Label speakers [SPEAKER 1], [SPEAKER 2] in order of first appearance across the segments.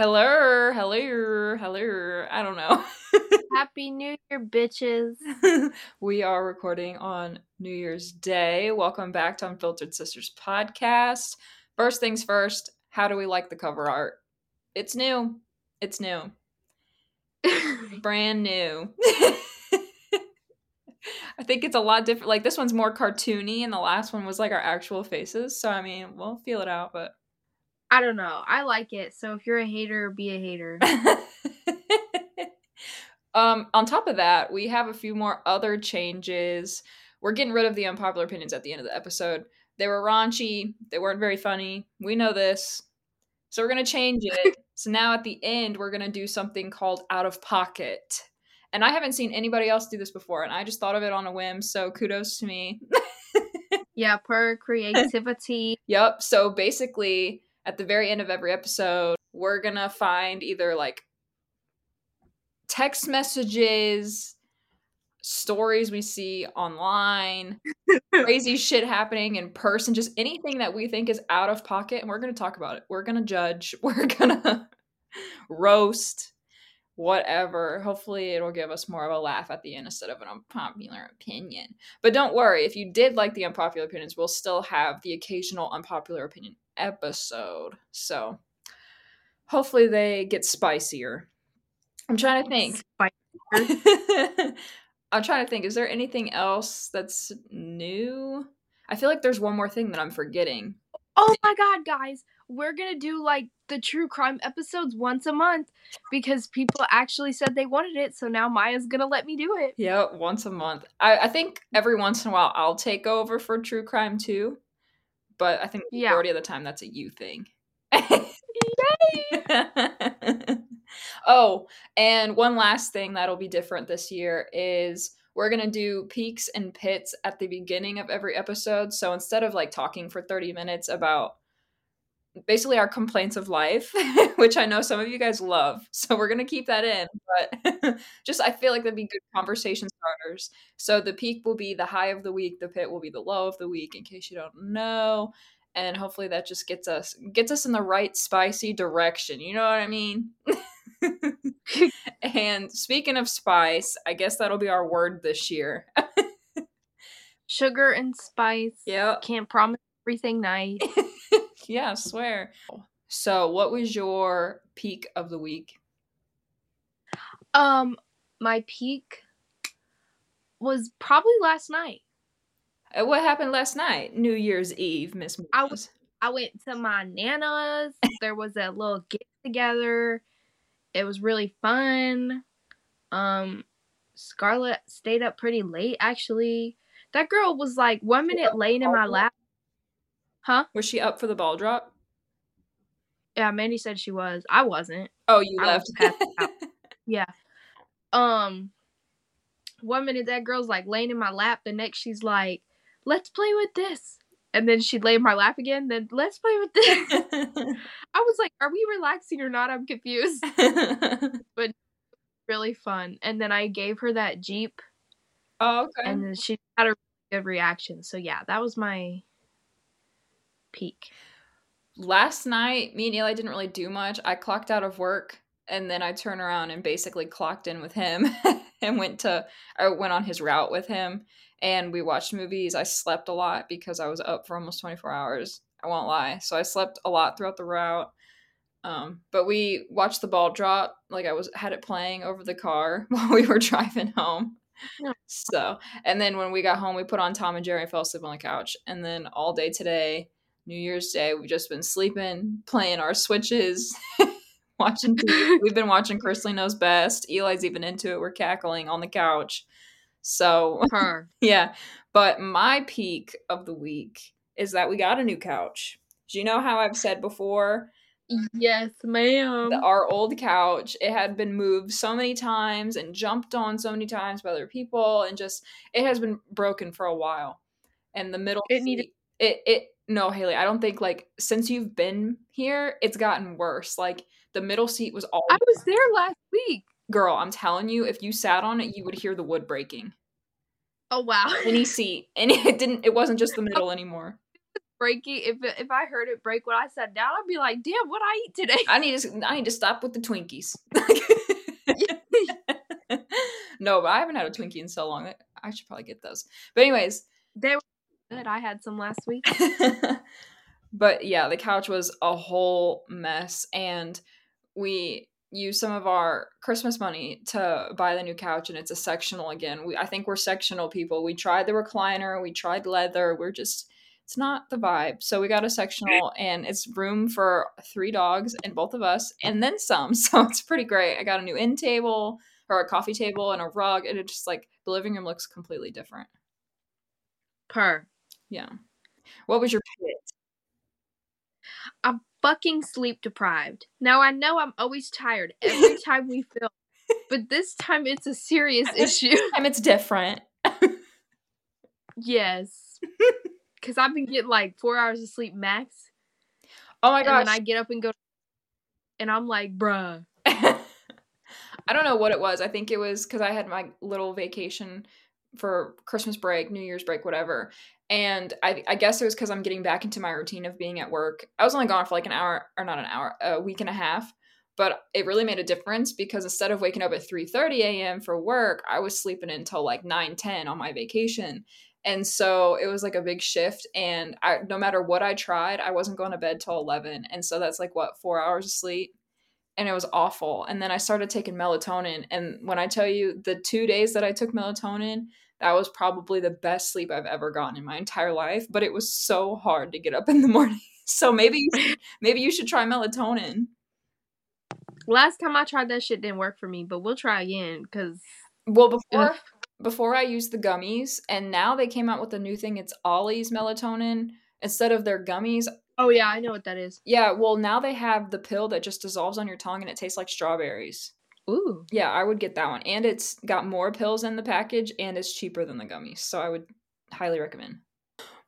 [SPEAKER 1] Hello.
[SPEAKER 2] Hello, hello. I don't know.
[SPEAKER 1] Happy New Year, bitches.
[SPEAKER 2] we are recording on New Year's Day. Welcome back to Unfiltered Sisters podcast. First things first, how do we like the cover art? It's new. It's new. Brand new. I think it's a lot different. Like this one's more cartoony, and the last one was like our actual faces. So I mean, we'll feel it out, but
[SPEAKER 1] I don't know. I like it. So if you're a hater, be a hater.
[SPEAKER 2] um, on top of that, we have a few more other changes. We're getting rid of the unpopular opinions at the end of the episode. They were raunchy. They weren't very funny. We know this. So we're gonna change it. so now at the end, we're gonna do something called out of pocket. And I haven't seen anybody else do this before, and I just thought of it on a whim. So kudos to me.
[SPEAKER 1] yeah, per creativity.
[SPEAKER 2] yep. So basically, at the very end of every episode, we're gonna find either like text messages, stories we see online, crazy shit happening in person, just anything that we think is out of pocket, and we're gonna talk about it. We're gonna judge, we're gonna roast, whatever. Hopefully, it'll give us more of a laugh at the end instead of an unpopular opinion. But don't worry, if you did like the unpopular opinions, we'll still have the occasional unpopular opinion episode. So hopefully, they get spicier. I'm trying to think. I'm trying to think. Is there anything else that's new? I feel like there's one more thing that I'm forgetting.
[SPEAKER 1] Oh my god, guys. We're going to do like the true crime episodes once a month because people actually said they wanted it. So now Mya's going to let me do it.
[SPEAKER 2] Yeah, once a month. I, I think every once in a while I'll take over for true crime too. But I think the majority yeah. of the time that's a you thing. oh, and one last thing that'll be different this year is we're going to do peaks and pits at the beginning of every episode. So instead of like talking for 30 minutes about basically our complaints of life, which I know some of you guys love. So we're going to keep that in, but just I feel like that'd be good conversation starters. So the peak will be the high of the week, the pit will be the low of the week in case you don't know and hopefully that just gets us gets us in the right spicy direction you know what i mean and speaking of spice i guess that'll be our word this year
[SPEAKER 1] sugar and spice
[SPEAKER 2] yeah
[SPEAKER 1] can't promise everything nice
[SPEAKER 2] yeah I swear so what was your peak of the week
[SPEAKER 1] um my peak was probably last night
[SPEAKER 2] uh, what happened last night, New Year's Eve, Miss?
[SPEAKER 1] I was. I went to my nana's. there was a little get together. It was really fun. Um, Scarlett stayed up pretty late. Actually, that girl was like one minute laying in my lap. Huh?
[SPEAKER 2] Was she up for the ball drop?
[SPEAKER 1] Yeah, Mandy said she was. I wasn't.
[SPEAKER 2] Oh, you
[SPEAKER 1] I
[SPEAKER 2] left.
[SPEAKER 1] yeah. Um. One minute that girl's like laying in my lap. The next she's like, let's play with this. And then she'd lay in my lap again, then let's play with this. I was like, are we relaxing or not? I'm confused. but really fun. And then I gave her that Jeep.
[SPEAKER 2] Oh, okay.
[SPEAKER 1] And then she had a good reaction. So yeah, that was my peak.
[SPEAKER 2] Last night, me and Eli didn't really do much. I clocked out of work and then I turned around and basically clocked in with him and went to I went on his route with him and we watched movies. I slept a lot because I was up for almost 24 hours. I won't lie. So I slept a lot throughout the route. Um, but we watched the ball drop. Like I was had it playing over the car while we were driving home. So, and then when we got home, we put on Tom and Jerry and fell asleep on the couch. And then all day today, New Year's Day, we've just been sleeping, playing our switches, watching. TV. We've been watching Chrisley Knows Best. Eli's even into it. We're cackling on the couch. So,
[SPEAKER 1] Her.
[SPEAKER 2] yeah. But my peak of the week is that we got a new couch. Do you know how I've said before?
[SPEAKER 1] Yes, ma'am.
[SPEAKER 2] our old couch, it had been moved so many times and jumped on so many times by other people, and just it has been broken for a while. And the middle
[SPEAKER 1] it needed
[SPEAKER 2] it it no Haley, I don't think like since you've been here, it's gotten worse. Like the middle seat was all
[SPEAKER 1] I was there last week.
[SPEAKER 2] Girl, I'm telling you, if you sat on it, you would hear the wood breaking.
[SPEAKER 1] Oh wow.
[SPEAKER 2] Any seat. And it didn't it wasn't just the middle anymore.
[SPEAKER 1] breaking, if if I heard it break when I sat down, I'd be like, "Damn, what I eat today?"
[SPEAKER 2] I need to I need to stop with the Twinkies. no, but I haven't had a Twinkie in so long. I should probably get those. But anyways,
[SPEAKER 1] they were good. I had some last week.
[SPEAKER 2] but yeah, the couch was a whole mess and we used some of our Christmas money to buy the new couch and it's a sectional again. We I think we're sectional people. We tried the recliner, we tried leather. We're just it's not the vibe. So we got a sectional and it's room for three dogs and both of us and then some. So it's pretty great. I got a new end table or a coffee table and a rug and it just like the living room looks completely different.
[SPEAKER 1] Per.
[SPEAKER 2] Yeah. What was your pit?
[SPEAKER 1] I'm fucking sleep deprived. Now I know I'm always tired every time we film, but this time it's a serious issue.
[SPEAKER 2] Time it's different.
[SPEAKER 1] yes. Cause I've been getting like four hours of sleep max.
[SPEAKER 2] Oh my
[SPEAKER 1] and
[SPEAKER 2] gosh.
[SPEAKER 1] then I get up and go and I'm like, bruh.
[SPEAKER 2] I don't know what it was. I think it was because I had my little vacation for Christmas break, New Year's break, whatever. And I, I guess it was because I'm getting back into my routine of being at work. I was only gone for like an hour, or not an hour, a week and a half. But it really made a difference because instead of waking up at 3:30 a.m. for work, I was sleeping until like 9, 10 on my vacation. And so it was like a big shift. And I, no matter what I tried, I wasn't going to bed till 11. And so that's like what, four hours of sleep? And it was awful. And then I started taking melatonin. And when I tell you the two days that I took melatonin, that was probably the best sleep I've ever gotten in my entire life. But it was so hard to get up in the morning. So maybe maybe you should try melatonin.
[SPEAKER 1] Last time I tried that shit didn't work for me, but we'll try again because
[SPEAKER 2] Well, before before I used the gummies, and now they came out with a new thing. It's Olly's melatonin instead of their gummies.
[SPEAKER 1] Oh yeah, I know what that is.
[SPEAKER 2] Yeah, well now they have the pill that just dissolves on your tongue and it tastes like strawberries.
[SPEAKER 1] Ooh.
[SPEAKER 2] Yeah, I would get that one. And it's got more pills in the package and it's cheaper than the gummies. So I would highly recommend.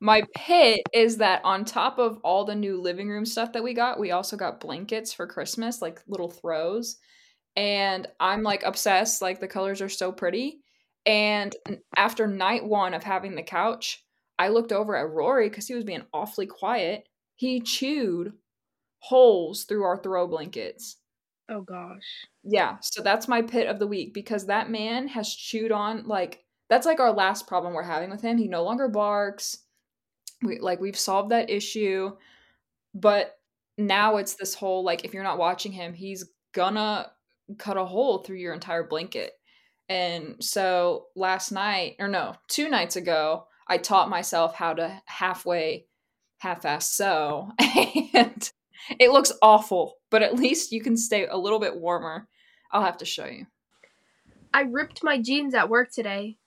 [SPEAKER 2] My pit is that on top of all the new living room stuff that we got, we also got blankets for Christmas, like little throws. And I'm like obsessed. Like the colors are so pretty. And after night one of having the couch, I looked over at Rory because he was being awfully quiet. He chewed holes through our throw blankets.
[SPEAKER 1] Oh gosh.
[SPEAKER 2] Yeah, so that's my pit of the week because that man has chewed on like that's like our last problem we're having with him. He no longer barks. We like we've solved that issue, but now it's this whole like if you're not watching him, he's gonna cut a hole through your entire blanket. And so last night, or no, two nights ago, I taught myself how to halfway half-ass sew and it looks awful, but at least you can stay a little bit warmer. I'll have to show you.
[SPEAKER 1] I ripped my jeans at work today.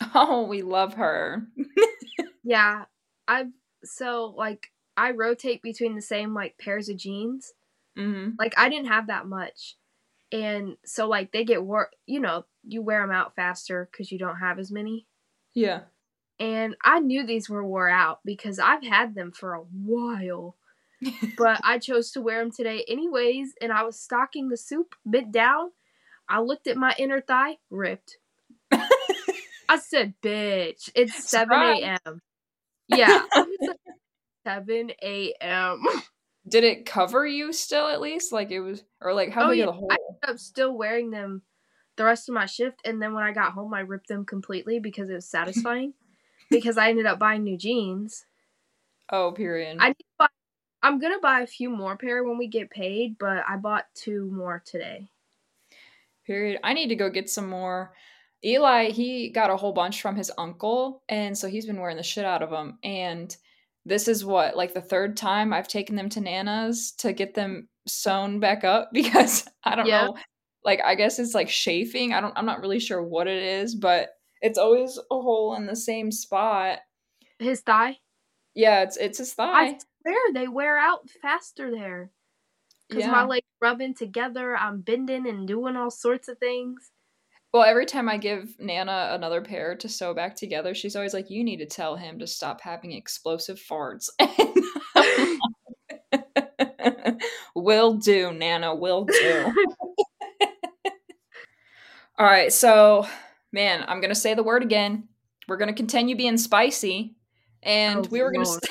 [SPEAKER 2] Oh, we love her.
[SPEAKER 1] Yeah. I've so like I rotate between the same like pairs of jeans.
[SPEAKER 2] hmm
[SPEAKER 1] Like I didn't have that much. And so like they get wore, you know, you wear them out faster cuz you don't have as many.
[SPEAKER 2] Yeah.
[SPEAKER 1] And I knew these were wore out because I've had them for a while. but I chose to wear them today anyways, and I was stocking the soup, bit down. I looked at my inner thigh, ripped. I said, "Bitch, it's seven a.m." Yeah, like, seven a.m.
[SPEAKER 2] Did it cover you still at least? Like it was, or like how
[SPEAKER 1] Oh,
[SPEAKER 2] big
[SPEAKER 1] yeah,
[SPEAKER 2] of the hole?
[SPEAKER 1] I ended up still wearing them the rest of my shift, and then when I got home, I ripped them completely because it was satisfying. Because I ended up buying new jeans.
[SPEAKER 2] oh, period.
[SPEAKER 1] I need to buy, I'm gonna buy a few more pair when we get paid, but I bought two more today.
[SPEAKER 2] period. I need to go get some more. Eli, he got a whole bunch from his uncle, and so he's been wearing the shit out of them. And this is what, like the third time I've taken them to Nana's to get them sewn back up because I don't
[SPEAKER 1] Yeah.
[SPEAKER 2] know. Like I guess it's like chafing. I don't. I'm not really sure what it is, but it's always a hole in the same spot.
[SPEAKER 1] His thigh.
[SPEAKER 2] Yeah, it's it's his thigh.
[SPEAKER 1] I swear they wear out faster there. Because
[SPEAKER 2] Yeah.
[SPEAKER 1] my legs rubbing together, I'm bending and doing all sorts of things.
[SPEAKER 2] Well, every time I give Nana another pair to sew back together, she's always like, "You need to tell him to stop having explosive farts." will do, Nana. Will do. All right, so man, I'm gonna say the word again. We're gonna continue being spicy, and
[SPEAKER 1] Oh,
[SPEAKER 2] we were gonna st-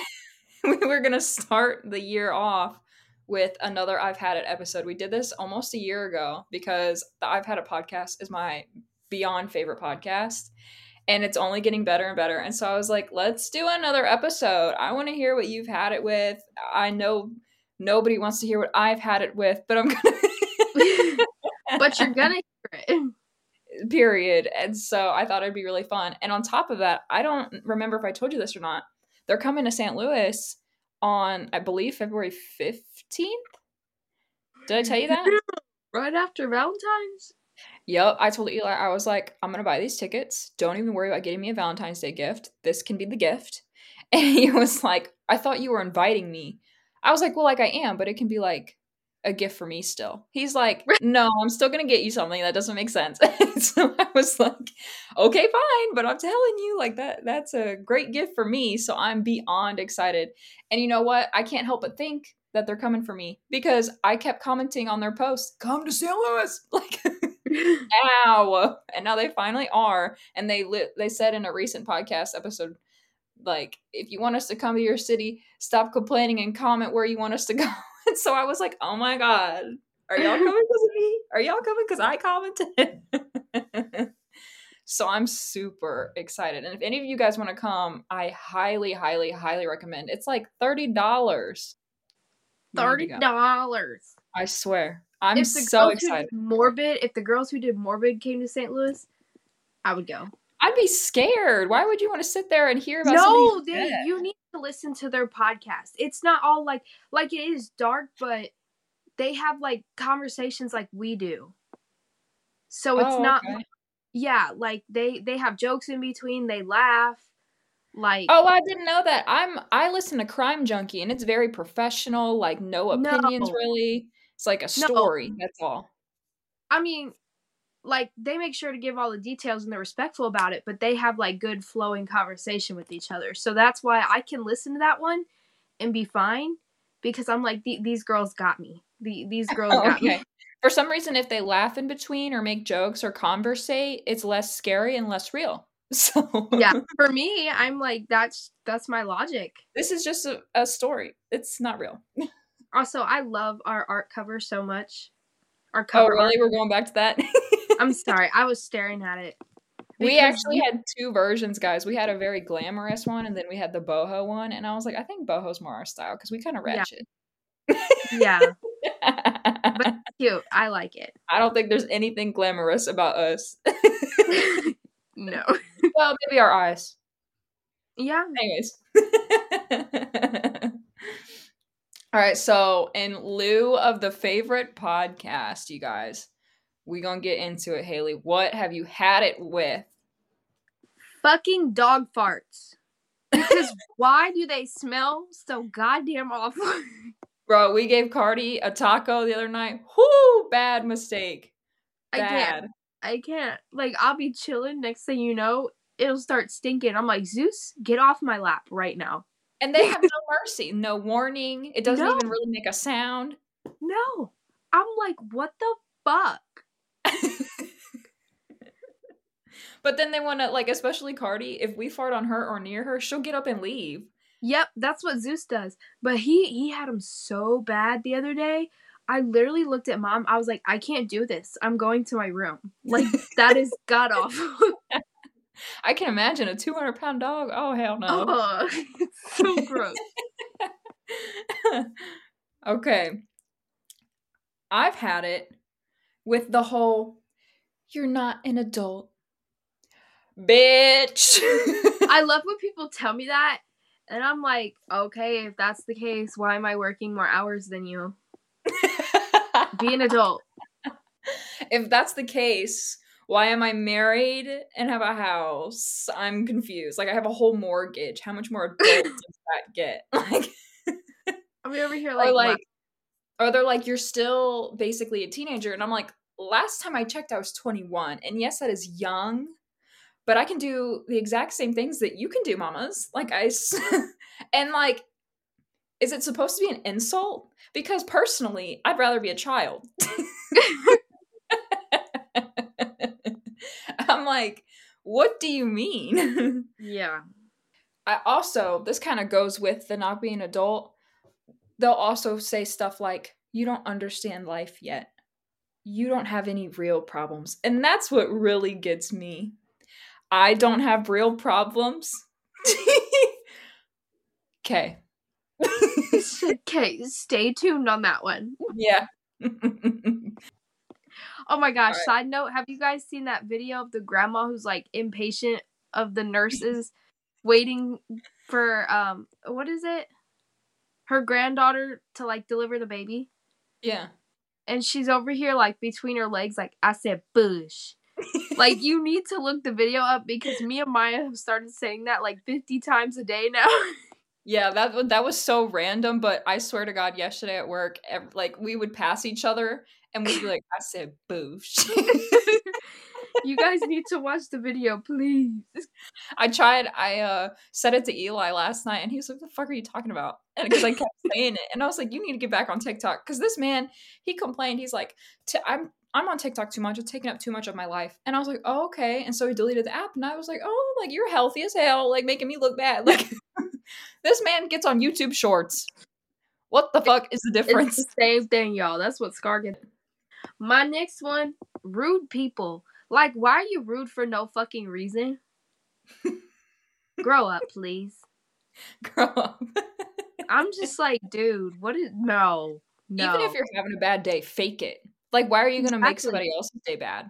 [SPEAKER 2] we were gonna start the year off with another I've Had It episode. We did this almost a year ago because the I've Had It podcast is my beyond favorite podcast. And it's only getting better and better. And so I was like, let's do another episode. I want to hear what you've had it with. I know nobody wants to hear what I've had it with, but I'm gonna
[SPEAKER 1] but you're gonna hear it.
[SPEAKER 2] Period. And so I thought it'd be really fun. And on top of that, I don't remember if I told you this or not. They're coming to St. Louis on, I believe, February 15th. Did I tell you that?
[SPEAKER 1] Right after Valentine's?
[SPEAKER 2] Yep. I told Eli, I was like, I'm going to buy these tickets. Don't even worry about getting me a Valentine's Day gift. This can be the gift. And he was like, I thought you were inviting me. I was like, well, like I am, but it can be like a gift for me still. He's like, no, I'm still gonna get you something that doesn't make sense. so I was like, okay, fine, but I'm telling you, like that that's a great gift for me. So I'm beyond excited. And you know what? I can't help but think that they're coming for me because I kept commenting on their posts, come to St. Louis. Like ow. And now they finally are. And they li- they said in a recent podcast episode, like, if you want us to come to your city, stop complaining and comment where you want us to go. And so I was like, oh my God, are y'all coming because of me? Are y'all coming because I commented? so I'm super excited. And if any of you guys want to come, I highly, highly, highly recommend. It's like $30.
[SPEAKER 1] $30.
[SPEAKER 2] I swear. I'm so excited.
[SPEAKER 1] Morbid, if the girls who did Morbid came to St. Louis, I would go.
[SPEAKER 2] I'd be scared. Why would you want to sit there and hear about
[SPEAKER 1] No, they, you need to listen to their podcast. It's not all like like it is dark, but they have like conversations like we do. So it's
[SPEAKER 2] Oh,
[SPEAKER 1] not
[SPEAKER 2] okay.
[SPEAKER 1] yeah, like they they have jokes in between, they laugh. Like
[SPEAKER 2] Oh, I didn't know that. I'm I listen to Crime Junkie and it's very professional, like no opinions
[SPEAKER 1] No.
[SPEAKER 2] really. It's like a
[SPEAKER 1] No.
[SPEAKER 2] story, that's all.
[SPEAKER 1] I mean, like they make sure to give all the details and they're respectful about it, but they have like good flowing conversation with each other. So that's why I can listen to that one and be fine because I'm like "The- these girls got me. The, these girls got
[SPEAKER 2] okay.
[SPEAKER 1] me.
[SPEAKER 2] For some reason if they laugh in between or make jokes or conversate, it's less scary and less real. So
[SPEAKER 1] Yeah, for me, I'm like that's that's my logic.
[SPEAKER 2] this is just a, a story. It's not real.
[SPEAKER 1] Also, I love our art cover so much. Our
[SPEAKER 2] Oh,
[SPEAKER 1] cover
[SPEAKER 2] really?
[SPEAKER 1] art.
[SPEAKER 2] We're going back to that?
[SPEAKER 1] I'm sorry, I was staring at it.
[SPEAKER 2] We actually had two versions, guys. We had a very glamorous one, and then we had the boho one. And I was like, I think boho's more our style because we kind of ratchet.
[SPEAKER 1] yeah, but cute. I like it.
[SPEAKER 2] I don't think there's anything glamorous about us.
[SPEAKER 1] no.
[SPEAKER 2] well, maybe our eyes.
[SPEAKER 1] Yeah.
[SPEAKER 2] Anyways. All right, so in lieu of the favorite podcast, you guys, we gonna get into it. Haley, what have you had it with?
[SPEAKER 1] Fucking dog farts. Because why do they smell so goddamn awful?
[SPEAKER 2] Bro, we gave Cardi a taco the other night. Whoo, bad mistake.
[SPEAKER 1] I
[SPEAKER 2] Bad.
[SPEAKER 1] can't. I can't. Like I'll be chilling. Next thing you know, it'll start stinking. I'm like, Zeus, get off my lap right now.
[SPEAKER 2] And they have no mercy, no warning. It doesn't
[SPEAKER 1] No.
[SPEAKER 2] even really make a sound.
[SPEAKER 1] No. I'm like, what the fuck?
[SPEAKER 2] But then they want to, like, especially Cardi, if we fart on her or near her, she'll get up and leave.
[SPEAKER 1] Yep, that's what Zeus does. But he he had him so bad the other day. I literally looked at mom. I was like, I can't do this. I'm going to my room. Like that is god awful.
[SPEAKER 2] I can imagine a 200 pound dog. Oh, hell no.
[SPEAKER 1] Oh, it's so gross.
[SPEAKER 2] okay. I've had it with the whole, you're not an adult. Bitch.
[SPEAKER 1] I love when people tell me that, and I'm like, okay, if that's the case, why am I working more hours than you? Be an adult.
[SPEAKER 2] if that's the case, why am I married and have a house? I'm confused. Like I have a whole mortgage. How much more adult does that get? Like
[SPEAKER 1] I'm over here like,
[SPEAKER 2] or
[SPEAKER 1] wow.
[SPEAKER 2] like or they're like you're still basically a teenager and I'm like last time I checked I was 21 and yes that is young but I can do the exact same things that you can do mamas like I, and like is it supposed to be an insult because personally I'd rather be a child I'm like what do you mean
[SPEAKER 1] yeah.
[SPEAKER 2] I also this kind of goes with the not being adult. They'll also say stuff like, "You don't understand life yet. You don't have any real problems," and that's what really gets me. I don't have real problems. Okay.
[SPEAKER 1] okay, stay tuned on that one.
[SPEAKER 2] Yeah.
[SPEAKER 1] oh my gosh, right. side note, have you guys seen that video of the grandma who's like impatient of the nurses waiting for um what is it? Her granddaughter to like deliver the baby?
[SPEAKER 2] Yeah.
[SPEAKER 1] And she's over here like between her legs like I said bush. Like you need to look the video up because me and Mya have started saying that like 50 times a day now.
[SPEAKER 2] Yeah, that that was so random, but I swear to God, yesterday at work, every, like we would pass each other and we'd be like, "I said boosh."
[SPEAKER 1] you guys need to watch the video, please.
[SPEAKER 2] I tried. I uh said it to Eli last night, and he was like, What "The fuck are you talking about?" And because I kept saying it, and I was like, "You need to get back on TikTok." Because this man, he complained. He's like, "I'm I'm on TikTok too much. It's taking up too much of my life." And I was like, "Oh, okay." And so he deleted the app, and I was like, "Oh, like you're healthy as hell, like making me look bad." Like this man gets on YouTube Shorts. What the fuck is the difference?
[SPEAKER 1] It's the same thing, y'all. That's what Scar gets. My next one, rude people. Like, why are you rude for no fucking reason? Grow up, please.
[SPEAKER 2] Grow up.
[SPEAKER 1] I'm just like, dude, what is no, no.
[SPEAKER 2] Even if you're having a bad day, fake it. Like, why are you gonna exactly. make somebody else's day bad?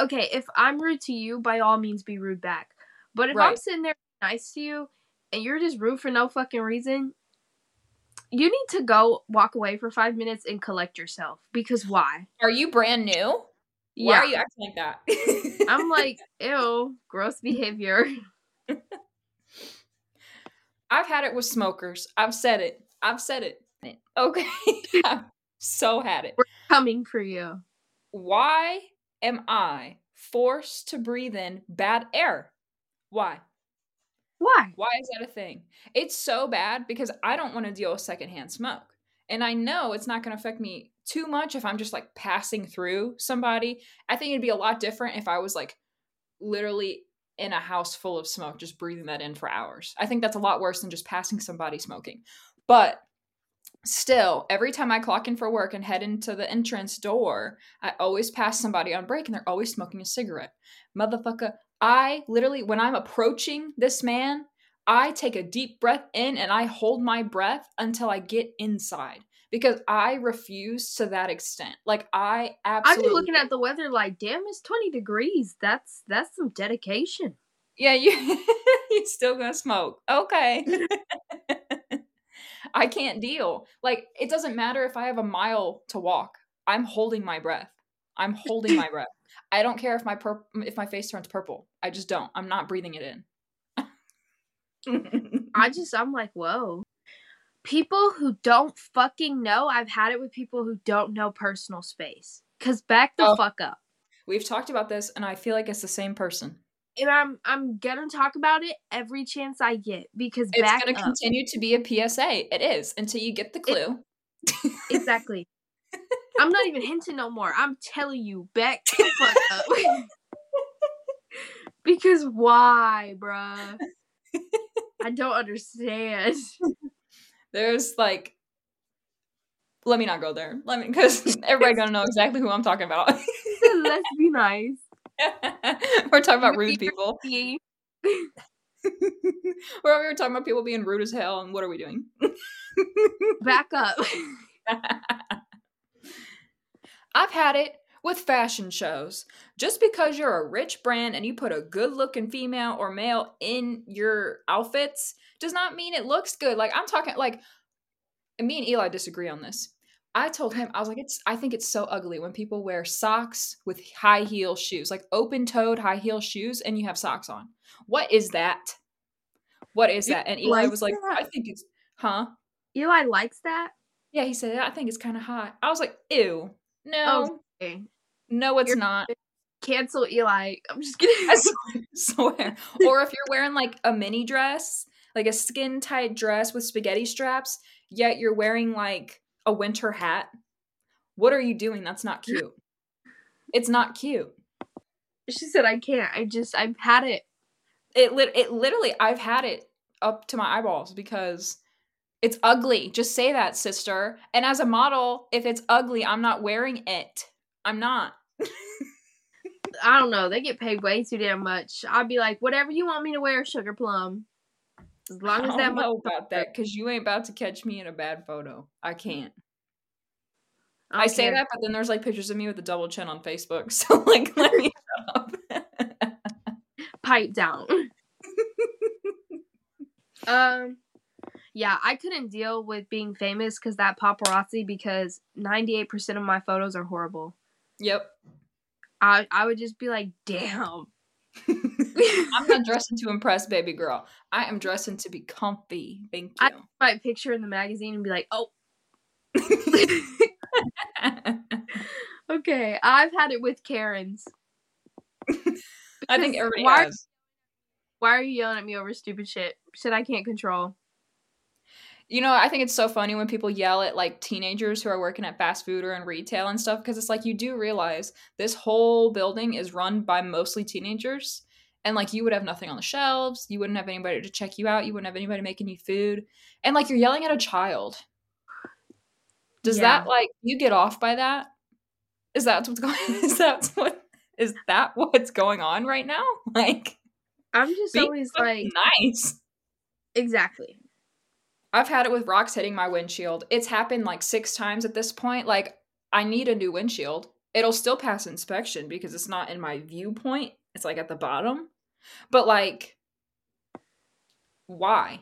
[SPEAKER 1] Okay, if I'm rude to you, by all means be rude back. But if right. I'm sitting there nice to you and you're just rude for no fucking reason, you need to go walk away for five minutes and collect yourself. Because why?
[SPEAKER 2] Are you brand new? Yeah. Why are you acting like
[SPEAKER 1] that? I'm like, ew, gross behavior.
[SPEAKER 2] I've had it with smokers. I've said it. I've said it. Okay. I've so had it.
[SPEAKER 1] We're coming for you.
[SPEAKER 2] Why am I forced to breathe in bad air? Why?
[SPEAKER 1] Why?
[SPEAKER 2] Why is that a thing? It's so bad because I don't want to deal with secondhand smoke. And I know it's not going to affect me too much if I'm just like passing through somebody. I think it'd be a lot different if I was like literally in a house full of smoke, just breathing that in for hours. I think that's a lot worse than just passing somebody smoking. But still, every time I clock in for work and head into the entrance door, I always pass somebody on break and they're always smoking a cigarette. Motherfucker, I literally, when I'm approaching this man, I take a deep breath in and I hold my breath until I get inside because I refuse to that extent. Like I absolutely.
[SPEAKER 1] Be looking at the weather like, damn, it's twenty degrees. That's that's some dedication.
[SPEAKER 2] Yeah, you you still gonna smoke? Okay. I can't deal. Like it doesn't matter if I have a mile to walk. I'm holding my breath. I'm holding my breath. I don't care if my pur- if my face turns purple. I just don't. I'm not breathing it
[SPEAKER 1] in. I just I'm like, whoa. People who don't fucking know, I've had it with people who don't know personal space. Cause back the oh, fuck up.
[SPEAKER 2] We've talked about this and I feel like it's the same person.
[SPEAKER 1] And I'm I'm gonna talk about it every chance I get because
[SPEAKER 2] it's gonna up, continue to be a PSA. It is until you get the clue.
[SPEAKER 1] It, exactly. I'm not even hinting no more. I'm telling you, back up. because why, bruh? I don't understand.
[SPEAKER 2] There's like let me not go there. Let me because everybody gonna know exactly who I'm talking about.
[SPEAKER 1] Let's be nice.
[SPEAKER 2] We're talking about rude people. We're over here talking about people being rude as hell, and what are we doing?
[SPEAKER 1] Back up.
[SPEAKER 2] I've had it with fashion shows. Just because you're a rich brand and you put a good looking female or male in your outfits does not mean it looks good. Like I'm talking like me and Eli disagree on this. I told him I was like it's I think it's so ugly when people wear socks with high heel shoes, like open-toed high heel shoes and you have socks on. What is that? What is that? And Eli was like, that? I think it's huh?
[SPEAKER 1] Eli likes that?
[SPEAKER 2] Yeah, he said I think it's kind of hot. I was like, ew. No. Okay. No, it's You're, not.
[SPEAKER 1] Cancel Eli. I'm just kidding.
[SPEAKER 2] I swear. or if you're wearing like a mini dress, like a skin tight dress with spaghetti straps, yet you're wearing like a winter hat. What are you doing? That's not cute. It's not cute.
[SPEAKER 1] She said I can't. I just I've had it.
[SPEAKER 2] It lit it literally I've had it up to my eyeballs because it's ugly. Just say that, sister. And as a model, if it's ugly, I'm not wearing it. I'm not.
[SPEAKER 1] I don't know. They get paid way too damn much. I'd be like, whatever you want me to wear, sugar plum. As long as
[SPEAKER 2] I
[SPEAKER 1] that
[SPEAKER 2] know about that because you ain't about to catch me in a bad photo. I can't.
[SPEAKER 1] I,
[SPEAKER 2] I, say that, but then there's like pictures of me with a double chin on Facebook. So like, let me shut up.
[SPEAKER 1] pipe down. um, yeah, I couldn't deal with being famous because that paparazzi. Because ninety eight percent of my photos are horrible.
[SPEAKER 2] yep.
[SPEAKER 1] I I would just be like, damn.
[SPEAKER 2] I'm not dressing to impress, baby girl. I am dressing to be comfy. Thank you. I-.
[SPEAKER 1] My picture in the magazine and be like, oh, okay. I've had it with Karens.
[SPEAKER 2] I think everybody
[SPEAKER 1] why,
[SPEAKER 2] has.
[SPEAKER 1] Why are you yelling at me over stupid shit? Shit I can't control.
[SPEAKER 2] You know, I think it's so funny when people yell at like teenagers who are working at fast food or in retail and stuff because it's like you do realize this whole building is run by mostly teenagers. And like you would have nothing on the shelves, you wouldn't have anybody to check you out, you wouldn't have anybody making you food. And like you're yelling at a child. Does
[SPEAKER 1] Yeah.
[SPEAKER 2] that like you get off by that? Is that what's going is that what is that what's going on right now? Like
[SPEAKER 1] I'm just always like,
[SPEAKER 2] nice.
[SPEAKER 1] exactly.
[SPEAKER 2] I've had it with rocks hitting my windshield. It's happened like six times at this point. Like, I need a new windshield. It'll still pass inspection because it's not in my viewpoint. It's like at the bottom. But like,
[SPEAKER 1] why?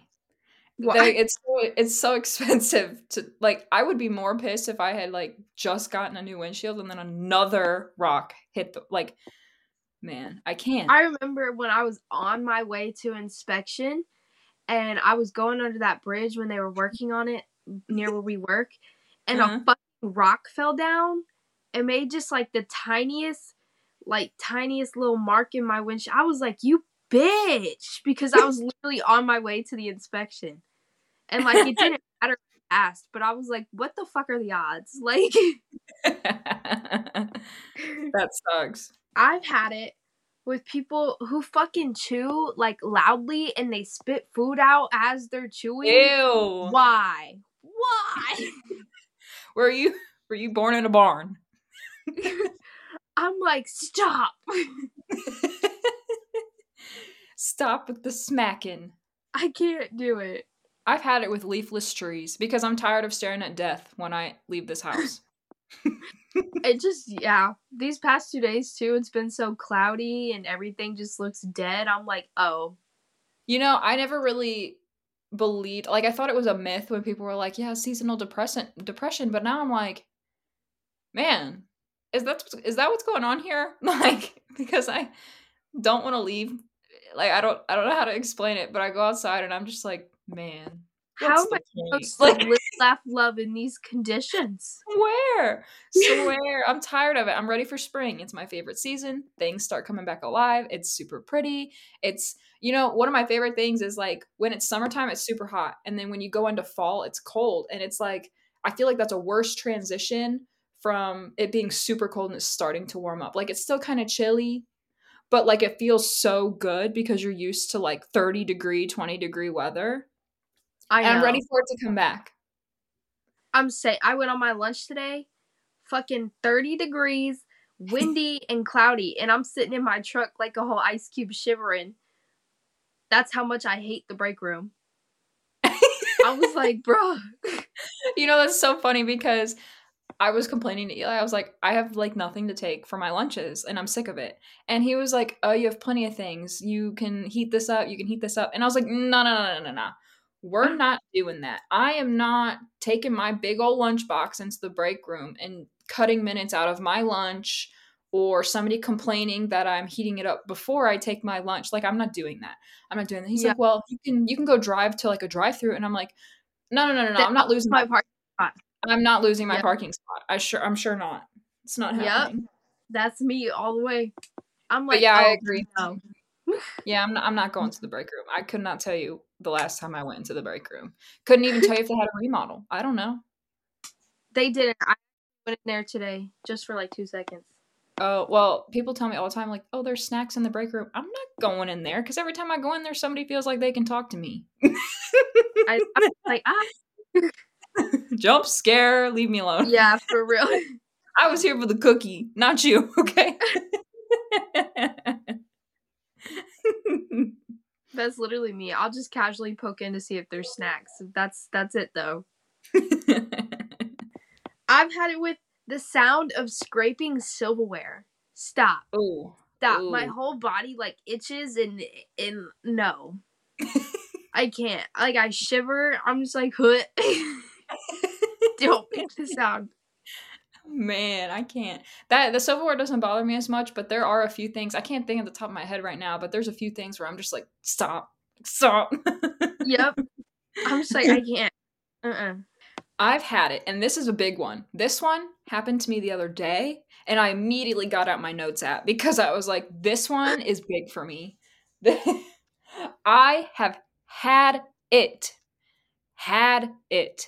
[SPEAKER 2] They- it's so, it's so expensive to like. I would be more pissed if I had like just gotten a new windshield and then another rock hit the like. Man, I can't.
[SPEAKER 1] I remember when I was on my way to inspection and I was going under that bridge when they were working on it near where we work and
[SPEAKER 2] Uh-huh.
[SPEAKER 1] a fucking rock fell down and made just like the tiniest like tiniest little mark in my windshield. I was like, "You bitch," because I was literally on my way to the inspection. And like it didn't matter fast, but I was like, "What the fuck are the odds?" Like
[SPEAKER 2] that sucks.
[SPEAKER 1] I've had it with people who fucking chew like loudly and they spit food out as they're chewing.
[SPEAKER 2] Ew.
[SPEAKER 1] Why? Why?
[SPEAKER 2] Were you were you born in a barn?
[SPEAKER 1] I'm like, stop.
[SPEAKER 2] Stop with the smacking.
[SPEAKER 1] I can't do it.
[SPEAKER 2] I've had it with leafless trees because I'm tired of staring at death when I leave this house.
[SPEAKER 1] It just, yeah. These past two days, too, it's been so cloudy and everything just looks dead. I'm like, oh.
[SPEAKER 2] You know, I never really believed like I thought it was a myth when people were like, "Yeah, seasonal depression depression," but now I'm like, "Man, is that is that what's going on here?" Like because I don't want to leave like I don't I don't know how to explain it, but I go outside and I'm just like, "Man,
[SPEAKER 1] How am I
[SPEAKER 2] point?"
[SPEAKER 1] supposed to
[SPEAKER 2] Like
[SPEAKER 1] live, laugh, love in these conditions?
[SPEAKER 2] Swear, swear. I'm tired of it. I'm ready for spring. It's my favorite season. Things start coming back alive. It's super pretty. It's, you know, one of my favorite things is like when it's summertime, it's super hot. And then when you go into fall, it's cold. And it's like, I feel like that's a worse transition from it being super cold and it's starting to warm up. Like it's still kind of chilly, but like it feels so good because you're used to like 30 degree, 20 degree weather.
[SPEAKER 1] I
[SPEAKER 2] I'm ready for it to come back.
[SPEAKER 1] I'm say I went on my lunch today, fucking 30 degrees, windy and cloudy, and I'm sitting in my truck like a whole ice cube shivering. That's how much I hate the break room. I was like, bro.
[SPEAKER 2] you know that's so funny because I was complaining to Eli. I was like, I have like nothing to take for my lunches and I'm sick of it. And he was like, Oh, you have plenty of things. You can heat this up, you can heat this up. And I was like, No, no, no, no, no, no. We're mm. not doing that. I am not taking my big old lunchbox into the break room and cutting minutes out of my lunch or somebody complaining that I'm heating it up before I take my lunch. Like I'm not doing that. I'm not doing that. He's
[SPEAKER 1] Yeah.
[SPEAKER 2] like, Well, you can you can go drive to like a drive through and I'm like, No, no, no, no, no. I'm not losing
[SPEAKER 1] my
[SPEAKER 2] my
[SPEAKER 1] part.
[SPEAKER 2] I'm not losing my
[SPEAKER 1] Yep.
[SPEAKER 2] parking spot. I sure I'm sure not. It's not
[SPEAKER 1] Yep.
[SPEAKER 2] happening.
[SPEAKER 1] That's me all the way. I'm
[SPEAKER 2] But
[SPEAKER 1] like,
[SPEAKER 2] yeah, I
[SPEAKER 1] oh,
[SPEAKER 2] agree.
[SPEAKER 1] no.
[SPEAKER 2] Yeah, I'm not, I'm not going to the break room. I could not tell you the last time I went into the break room. Couldn't even tell you if they had a remodel. I don't know.
[SPEAKER 1] They didn't. I went in there today just for like two seconds.
[SPEAKER 2] Oh, well, people tell me all the time, like, oh, there's snacks in the break room. I'm not going in there because every time I go in there, somebody feels like they can talk to me.
[SPEAKER 1] I, I'm like, ah,
[SPEAKER 2] Jump scare, leave me alone.
[SPEAKER 1] yeah, for real.
[SPEAKER 2] I was here for the cookie, not you, okay?
[SPEAKER 1] That's literally me. I'll just casually poke in to see if there's snacks. That's that's it though. I've had it with the sound of scraping silverware. Stop.
[SPEAKER 2] oh.
[SPEAKER 1] Stop. My whole body like itches and and no. I can't. Like I shiver. I'm just like, "Huh." don't make the sound.
[SPEAKER 2] Man, I can't. That the silverware doesn't bother me as much, but there are a few things I can't think of the top of my head right now. But there's a few things where I'm just like, stop, stop.
[SPEAKER 1] Yep. I'm just like I can't. Uh uh
[SPEAKER 2] I've had it, and this is a big one. This one happened to me the other day, and I immediately got out my notes app because I was like, this one is big for me. I have had it, had it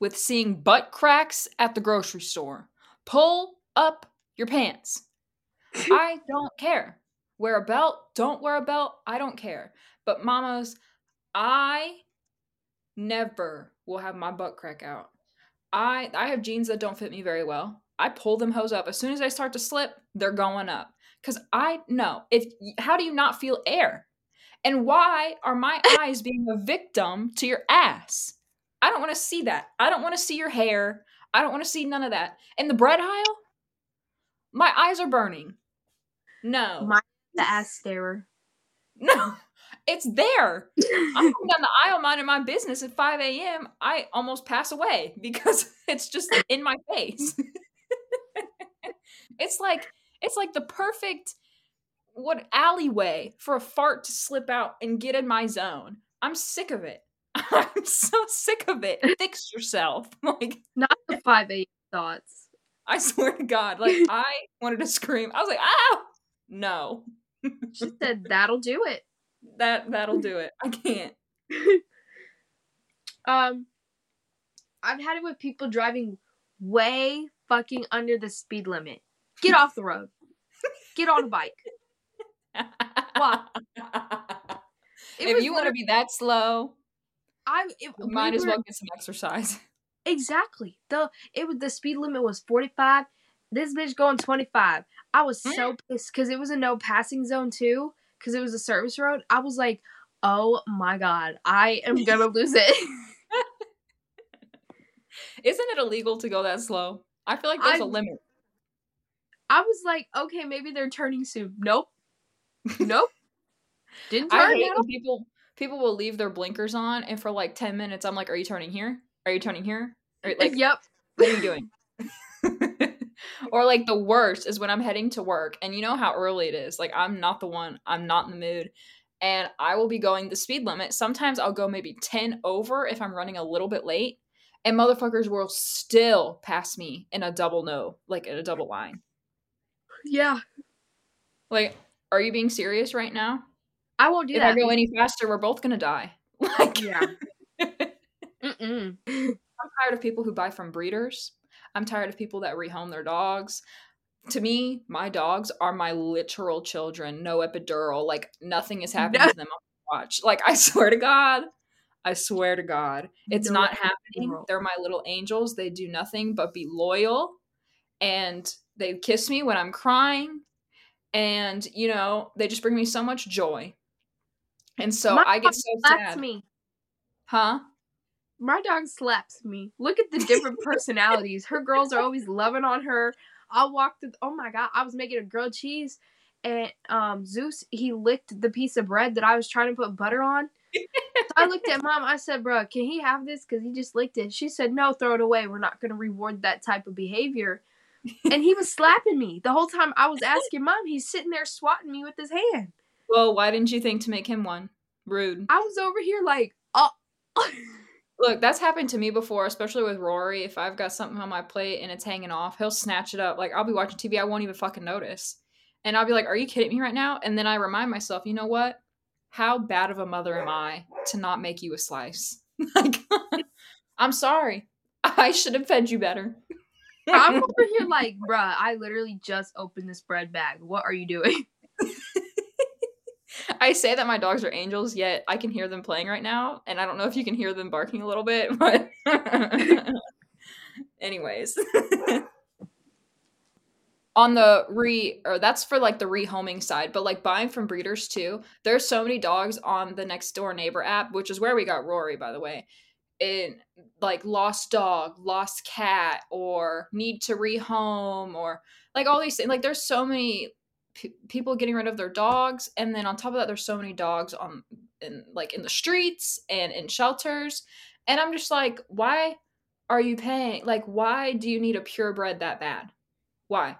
[SPEAKER 2] with seeing butt cracks at the grocery store. Pull up your pants. I don't care. Wear a belt, don't wear a belt, I don't care. But mamas, I never will have my butt crack out. I I have jeans that don't fit me very well. I pull them hose up. As soon as I start to slip, they're going up. Cuz I know. If how do you not feel air? And why are my eyes being a victim to your ass? I don't want to see that. I don't want to see your hair. I don't want to see none of that. In the bread aisle, my eyes are burning. No.
[SPEAKER 1] My the ass starer.
[SPEAKER 2] no. It's there. I'm going down the aisle minding my business at 5 a.m. I almost pass away because it's just in my face. it's like it's like the perfect what alleyway for a fart to slip out and get in my zone. I'm sick of it. I'm so sick of it. Fix yourself. Like
[SPEAKER 1] Not the five eight thoughts.
[SPEAKER 2] I swear to God, like I wanted to scream. I was like, "Ow!" No,
[SPEAKER 1] She said that'll do it.
[SPEAKER 2] that that'll do it. I can't.
[SPEAKER 1] Um, I've had it with people driving way fucking under the speed limit. Get off the road. Get on a bike. Why? It
[SPEAKER 2] if you want to be that slow,
[SPEAKER 1] I it, we
[SPEAKER 2] might as
[SPEAKER 1] were-
[SPEAKER 2] well get some exercise.
[SPEAKER 1] exactly the it was the speed limit was forty five. This bitch going twenty five. I was so mm. pissed because it was a no passing zone too. Because it was a service road. I was like, oh my god, I am gonna lose it.
[SPEAKER 2] Isn't it illegal to go that slow? I feel like there's a
[SPEAKER 1] I-
[SPEAKER 2] limit.
[SPEAKER 1] I was like, okay, maybe they're turning soon. Nope. Nope. Didn't turn.
[SPEAKER 2] I hate when people people will leave their blinkers on, and for like ten minutes, I'm like, "Are you turning here? Are you turning here? Or, like,
[SPEAKER 1] yep.
[SPEAKER 2] what are you doing?" or like the worst is when I'm heading to work, and you know how early it is. Like I'm not the one. I'm not in the mood, and I will be going the speed limit. Sometimes I'll go maybe ten over if I'm running a little bit late, and motherfuckers will still pass me in a double no, like in a double line.
[SPEAKER 1] Yeah.
[SPEAKER 2] Like, are you being serious right now?
[SPEAKER 1] I won't do
[SPEAKER 2] if
[SPEAKER 1] that.
[SPEAKER 2] I go any faster, we're both gonna die. Like,
[SPEAKER 1] Yeah. Mm-mm.
[SPEAKER 2] I'm tired of people who buy from breeders. I'm tired of people that rehome their dogs. To me, my dogs are my literal children. No epidural. Like nothing is happening
[SPEAKER 1] No.
[SPEAKER 2] to them. on Watch. Like I swear to God. I swear to God. It's
[SPEAKER 1] No
[SPEAKER 2] not happening.
[SPEAKER 1] epidural.
[SPEAKER 2] They're my little angels. They do nothing but be loyal. And they kiss me when I'm crying. And, you know, they just bring me so much joy. And so
[SPEAKER 1] My
[SPEAKER 2] I get so
[SPEAKER 1] Slaps
[SPEAKER 2] sad.
[SPEAKER 1] me.
[SPEAKER 2] Huh?
[SPEAKER 1] My dog slaps me. Look at the different personalities. Her girls are always loving on her. I walked walk through. Oh my god! I was making a grilled cheese, and um, Zeus he licked the piece of bread that I was trying to put butter on. So I looked at mom. I said, "Bro, can he have this? Because he just licked it." She said, "No, throw it away. We're not going to reward that type of behavior." and he was slapping me the whole time. I was asking mom. He's sitting there swatting me with his hand.
[SPEAKER 2] Well, why didn't you think to make him one? Rude.
[SPEAKER 1] I was over here like, oh.
[SPEAKER 2] Look, that's happened to me before, especially with Rory. If I've got something on my plate and it's hanging off, he'll snatch it up. Like I'll be watching TV, I won't even fucking notice. And I'll be like, "Are you kidding me right now?" And then I remind myself, "You know what? How bad of a mother am I to not make you a slice?" like I'm sorry. I should have fed you better.
[SPEAKER 1] I'm over here like, bruh, I literally just opened this bread bag. What are you doing?
[SPEAKER 2] I say that my dogs are angels, yet I can hear them playing right now, and I don't know if you can hear them barking a little bit, but anyways. on the re or that's for like the rehoming side, but like buying from breeders too. There's so many dogs on the next door neighbor app, which is where we got Rory, by the way. In like lost dog, lost cat, or need to rehome, or like all these things. Like there's so many people getting rid of their dogs, and then on top of that, there's so many dogs on in like in the streets and in shelters, and I'm just like, why are you paying? Like, why do you need a purebred that bad? Why?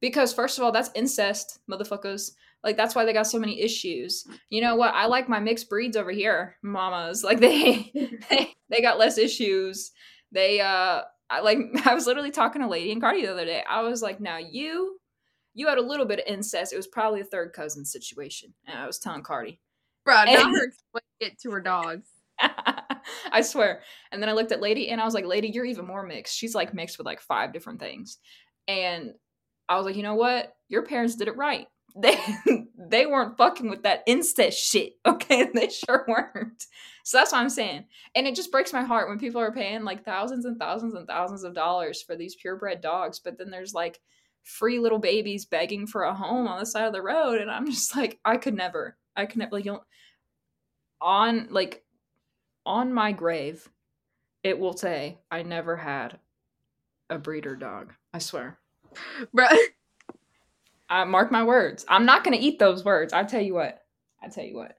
[SPEAKER 2] Because first of all, that's incest, motherfuckers. Like that's why they got so many issues. You know what? I like my mixed breeds over here, mamas. Like they they, they got less issues. They uh I like I was literally talking to Lady and Cardi the other day. I was like, now you you had a little bit of incest. It was probably a third cousin situation. And I was telling Cardi.
[SPEAKER 1] Bro,
[SPEAKER 2] And-
[SPEAKER 1] not her explain it to her dogs.
[SPEAKER 2] I swear. And then I looked at Lady and I was like, Lady, you're even more mixed. She's like mixed with like five different things. And I was like, you know what? Your parents did it right. They they weren't fucking with that incest shit. Okay. They sure weren't. So that's what I'm saying. And it just breaks my heart when people are paying like thousands and thousands and thousands of dollars for these purebred dogs, but then there's like free little babies begging for a home on the side of the road. And I'm just like, I could never. I could never like you'll on like on my grave, it will say, I never had a breeder dog. I swear.
[SPEAKER 1] Bro,
[SPEAKER 2] I mark my words. I'm not gonna eat those words. I tell you what. I tell you what.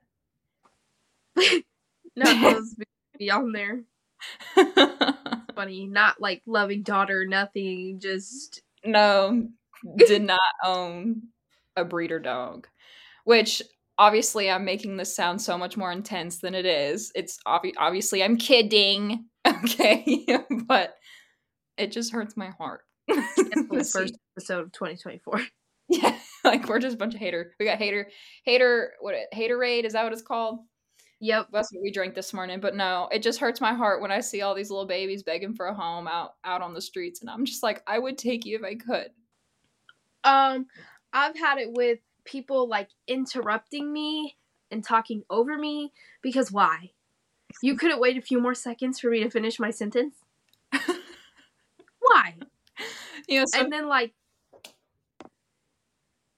[SPEAKER 1] no, those be on there. Funny, not like loving daughter, nothing. Just
[SPEAKER 2] no, did not own a breeder dog. Which obviously I'm making this sound so much more intense than it is. It's obvi- obviously I'm kidding. Okay. but it just hurts my heart.
[SPEAKER 1] the first episode of 2024.
[SPEAKER 2] Yeah, like we're just a bunch of hater. We got hater, hater, what Haterade? Is that what it's called?
[SPEAKER 1] Yep.
[SPEAKER 2] That's what we drank this morning. But no, it just hurts my heart when I see all these little babies begging for a home out out on the streets, and I'm just like, I would take you if I could.
[SPEAKER 1] Um, I've had it with people like interrupting me and talking over me because why? You couldn't wait a few more seconds for me to finish my sentence? Why?
[SPEAKER 2] You know, so
[SPEAKER 1] And then like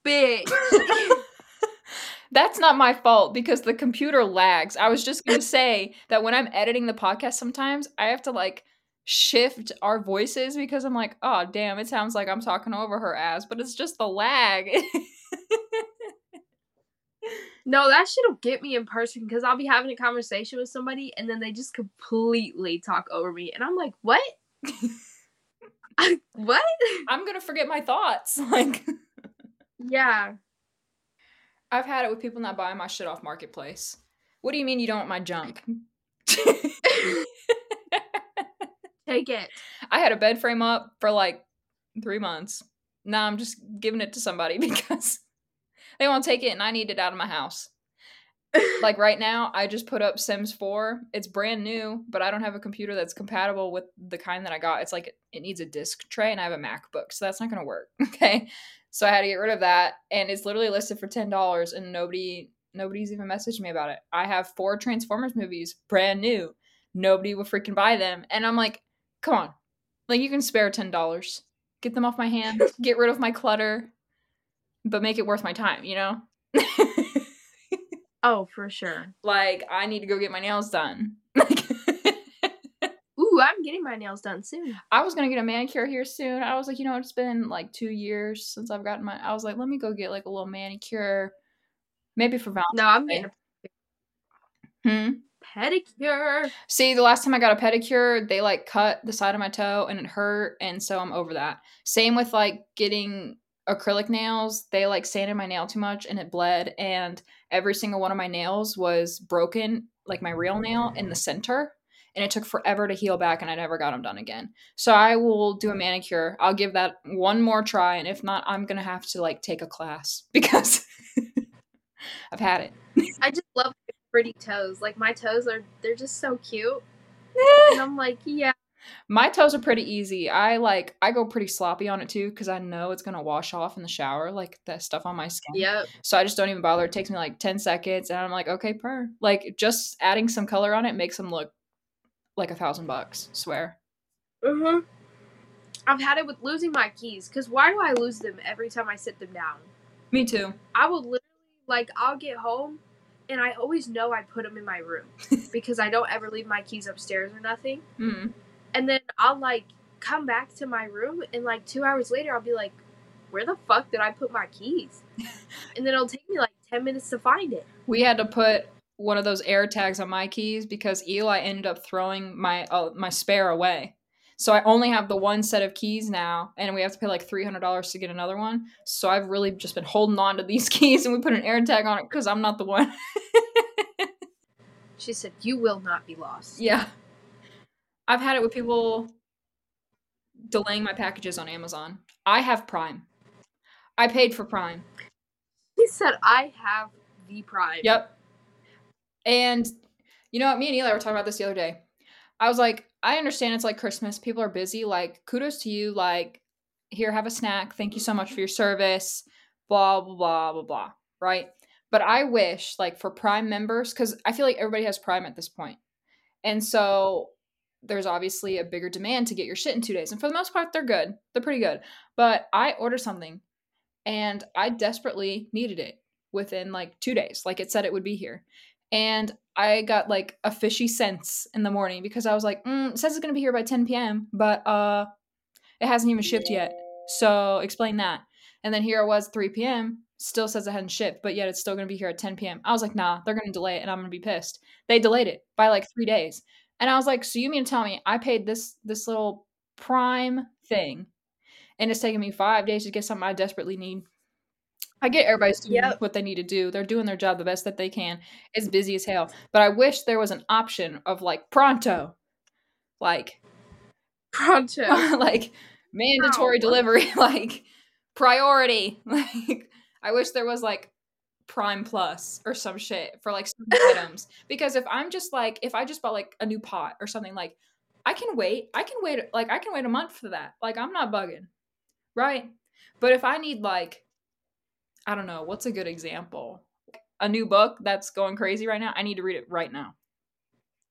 [SPEAKER 1] bitch.
[SPEAKER 2] that's not my fault because the computer lags. I was just gonna say that when I'm editing the podcast, sometimes I have to like shift our voices because I'm like, oh damn, it sounds like I'm talking over her ass, but it's just the lag.
[SPEAKER 1] No, that shit'll get me in person because I'll be having a conversation with somebody and then they just completely talk over me. And I'm like, what? I- what?
[SPEAKER 2] I'm gonna forget my thoughts. Like
[SPEAKER 1] Yeah.
[SPEAKER 2] I've had it with people not buying my shit off marketplace. What do you mean you don't want my junk?
[SPEAKER 1] Take it.
[SPEAKER 2] I had a bed frame up for like three months. Now I'm just giving it to somebody because they won't take it and I need it out of my house. Like right now, I just put up Sims 4. It's brand new, but I don't have a computer that's compatible with the kind that I got. It's like it needs a disk tray and I have a MacBook, so that's not going to work. Okay. So I had to get rid of that and it's literally listed for $10 and nobody nobody's even messaged me about it. I have four Transformers movies, brand new. Nobody will freaking buy them. And I'm like, come on. Like you can spare $10. Get them off my hands. Get rid of my clutter. But make it worth my time, you know?
[SPEAKER 1] Oh, for sure.
[SPEAKER 2] like I need to go get my nails done.
[SPEAKER 1] Ooh, I'm getting my nails done soon.
[SPEAKER 2] I was gonna get a manicure here soon. I was like, you know, it's been like two years since I've gotten my. I was like, let me go get like a little manicure, maybe for Valentine's.
[SPEAKER 1] No, I'm getting
[SPEAKER 2] Hmm?
[SPEAKER 1] a pedicure.
[SPEAKER 2] See, the last time I got a pedicure, they like cut the side of my toe and it hurt, and so I'm over that. Same with like getting acrylic nails. They like sanded my nail too much and it bled, and every single one of my nails was broken, like my real nail in the center, and it took forever to heal back, and I never got them done again. So I will do a manicure. I'll give that one more try, and if not, I'm gonna have to like take a class because I've had it.
[SPEAKER 1] I just love pretty toes. Like my toes are they're just so cute. And I'm like, yeah.
[SPEAKER 2] My toes are pretty easy. I like I go pretty sloppy on it too because I know it's gonna wash off in the shower, like that stuff on my skin.
[SPEAKER 1] Yep.
[SPEAKER 2] So I just don't even bother. It takes me like ten seconds, and I'm like, okay, per. Like just adding some color on it makes them look like a thousand bucks. Swear.
[SPEAKER 1] Mm-hmm. I've had it with losing my keys. Cause why do I lose them every time I sit them down?
[SPEAKER 2] Me too.
[SPEAKER 1] I will literally like I'll get home, and I always know I put them in my room because I don't ever leave my keys upstairs or nothing.
[SPEAKER 2] Mm.
[SPEAKER 1] And then I'll like come back to my room, and like two hours later, I'll be like, "Where the fuck did I put my keys?" and then it'll take me like ten minutes to find it.
[SPEAKER 2] We had to put one of those air tags on my keys because Eli ended up throwing my uh, my spare away. So I only have the one set of keys now, and we have to pay like three hundred dollars to get another one. So I've really just been holding on to these keys, and we put an air tag on it because I'm not the one.
[SPEAKER 1] She said, "You will not be lost."
[SPEAKER 2] yeah, I've had it with people delaying my packages on Amazon. I have Prime. I paid for Prime.
[SPEAKER 1] He said, "I have the prime."
[SPEAKER 2] Yep. And you know what? Me and Eli were talking about this the other day. I was like, I understand it's like Christmas. People are busy. Like, kudos to you. Like, here, have a snack. Thank you so much for your service. Blah, blah, blah, blah, blah. Right. But I wish, like, for Prime members, because I feel like everybody has Prime at this point. And so there's obviously a bigger demand to get your shit in two days. And for the most part, they're good. They're pretty good. But I ordered something and I desperately needed it within like two days. Like it said it would be here. And I got like a fishy sense in the morning because I was like, mm, says it's gonna be here by 10 p.m., but uh it hasn't even shipped yet. So explain that. And then here it was 3 p.m. Still says it hadn't shipped, but yet it's still gonna be here at 10 p.m. I was like, nah, they're gonna delay it and I'm gonna be pissed. They delayed it by like three days. And I was like, so you mean to tell me I paid this this little prime thing and it's taking me five days to get something I desperately need. I get everybody's doing
[SPEAKER 1] Yep.
[SPEAKER 2] what they need to do. They're doing their job the best that they can. It's busy as hell. But I wish there was an option of like pronto. Like
[SPEAKER 1] Pronto.
[SPEAKER 2] like mandatory
[SPEAKER 1] Ow.
[SPEAKER 2] delivery, like priority. Like I wish there was like Prime Plus or some shit for like some items. Because if I'm just like if I just bought like a new pot or something like I can wait. I can wait like I can wait a month for that. Like I'm not bugging. Right? But if I need like I don't know, what's a good example? A new book that's going crazy right now, I need to read it right now.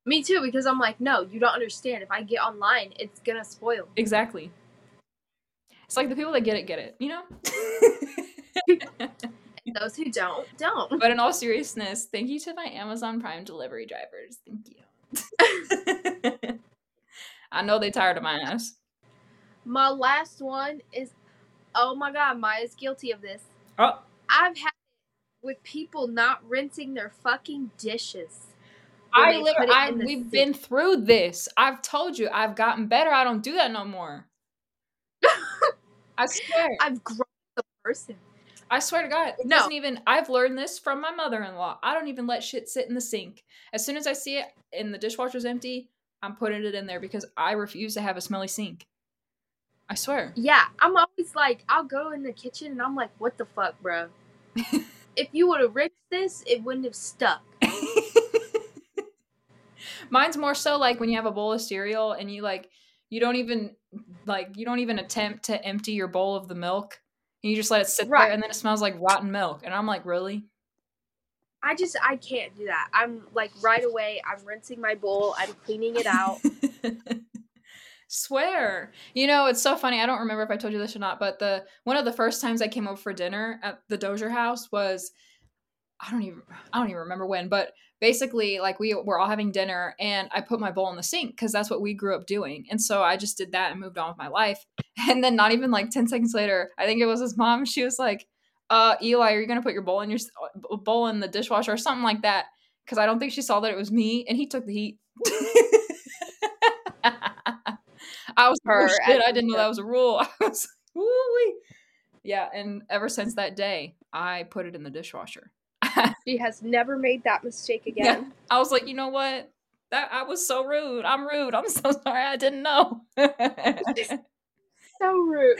[SPEAKER 1] Me too, because I'm like, no, you don't understand. If I get online, it's gonna spoil.
[SPEAKER 2] Exactly. It's like the people that get it get it, you know?
[SPEAKER 1] Those who don't, don't.
[SPEAKER 2] but in all seriousness, thank you to my Amazon Prime delivery drivers. Thank you. I know they tired of my ass.
[SPEAKER 1] My last one is, oh my god, Mya's guilty of this.
[SPEAKER 2] Oh,
[SPEAKER 1] I've had with people not rinsing their fucking dishes.
[SPEAKER 2] I literally, I, we've
[SPEAKER 1] sink.
[SPEAKER 2] been through this. I've told you, I've gotten better. I don't do that no more. I swear.
[SPEAKER 1] I've grown a person.
[SPEAKER 2] I swear to God, it
[SPEAKER 1] No.
[SPEAKER 2] doesn't even. I've learned this from my mother-in-law. I don't even let shit sit in the sink. As soon as I see it and the dishwasher's empty, I'm putting it in there because I refuse to have a smelly sink. I swear.
[SPEAKER 1] Yeah, I'm always like, I'll go in the kitchen and I'm like, what the fuck, bro? if you would have rinsed this, it wouldn't have stuck.
[SPEAKER 2] Mine's more so like when you have a bowl of cereal and you like you don't even like you don't even attempt to empty your bowl of the milk and you just let it sit
[SPEAKER 1] Right.
[SPEAKER 2] there and then it smells like rotten milk and I'm like, "Really?"
[SPEAKER 1] I just, I can't do that. I'm like, right away, I'm rinsing my bowl, I'm cleaning it out.
[SPEAKER 2] Swear. You know, it's so funny. I don't remember if I told you this or not, but the one of the first times I came over for dinner at the Dozier house was I don't even I don't even remember when, but basically like we were all having dinner and I put my bowl in the sink because that's what we grew up doing. And so I just did that and moved on with my life. And then not even like 10 seconds later, I think it was his mom, she was like, uh, Eli, are you gonna put your bowl in your uh, bowl in the dishwasher or something like that? Because I don't think she saw that it was me, and he took the heat. I was oh,
[SPEAKER 1] Her
[SPEAKER 2] oh, shit, I didn't know that was a rule. I was like, Yeah, and ever since that day, I put it in the dishwasher.
[SPEAKER 1] She has never made that mistake
[SPEAKER 2] Yeah.
[SPEAKER 1] again.
[SPEAKER 2] I was like, you know what? That I was so rude. I'm rude. I'm so sorry. I didn't know.
[SPEAKER 1] So rude.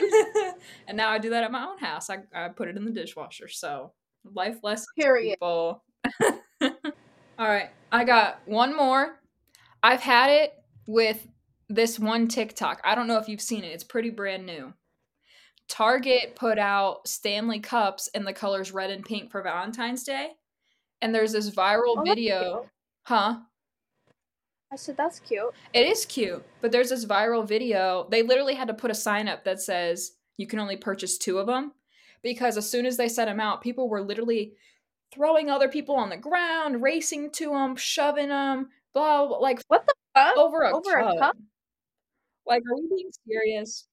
[SPEAKER 2] and now I do that at my own house. I, I put it in the dishwasher. So life lessons,
[SPEAKER 1] Period.
[SPEAKER 2] people. All right, I got one more. I've had it with this one TikTok. I don't know if you've seen it. It's pretty brand new. Target put out Stanley cups in the colors red and pink for Valentine's Day. And there's this viral
[SPEAKER 1] Oh,
[SPEAKER 2] video. Huh?
[SPEAKER 1] I said that's cute.
[SPEAKER 2] It is cute, but there's this viral video. They literally had to put a sign up that says you can only purchase two of them because as soon as they set them out, people were literally throwing other people on the ground, racing to them, shoving them, blah, blah like
[SPEAKER 1] What the fuck?
[SPEAKER 2] over a
[SPEAKER 1] Over a
[SPEAKER 2] cup. Like, are we being serious?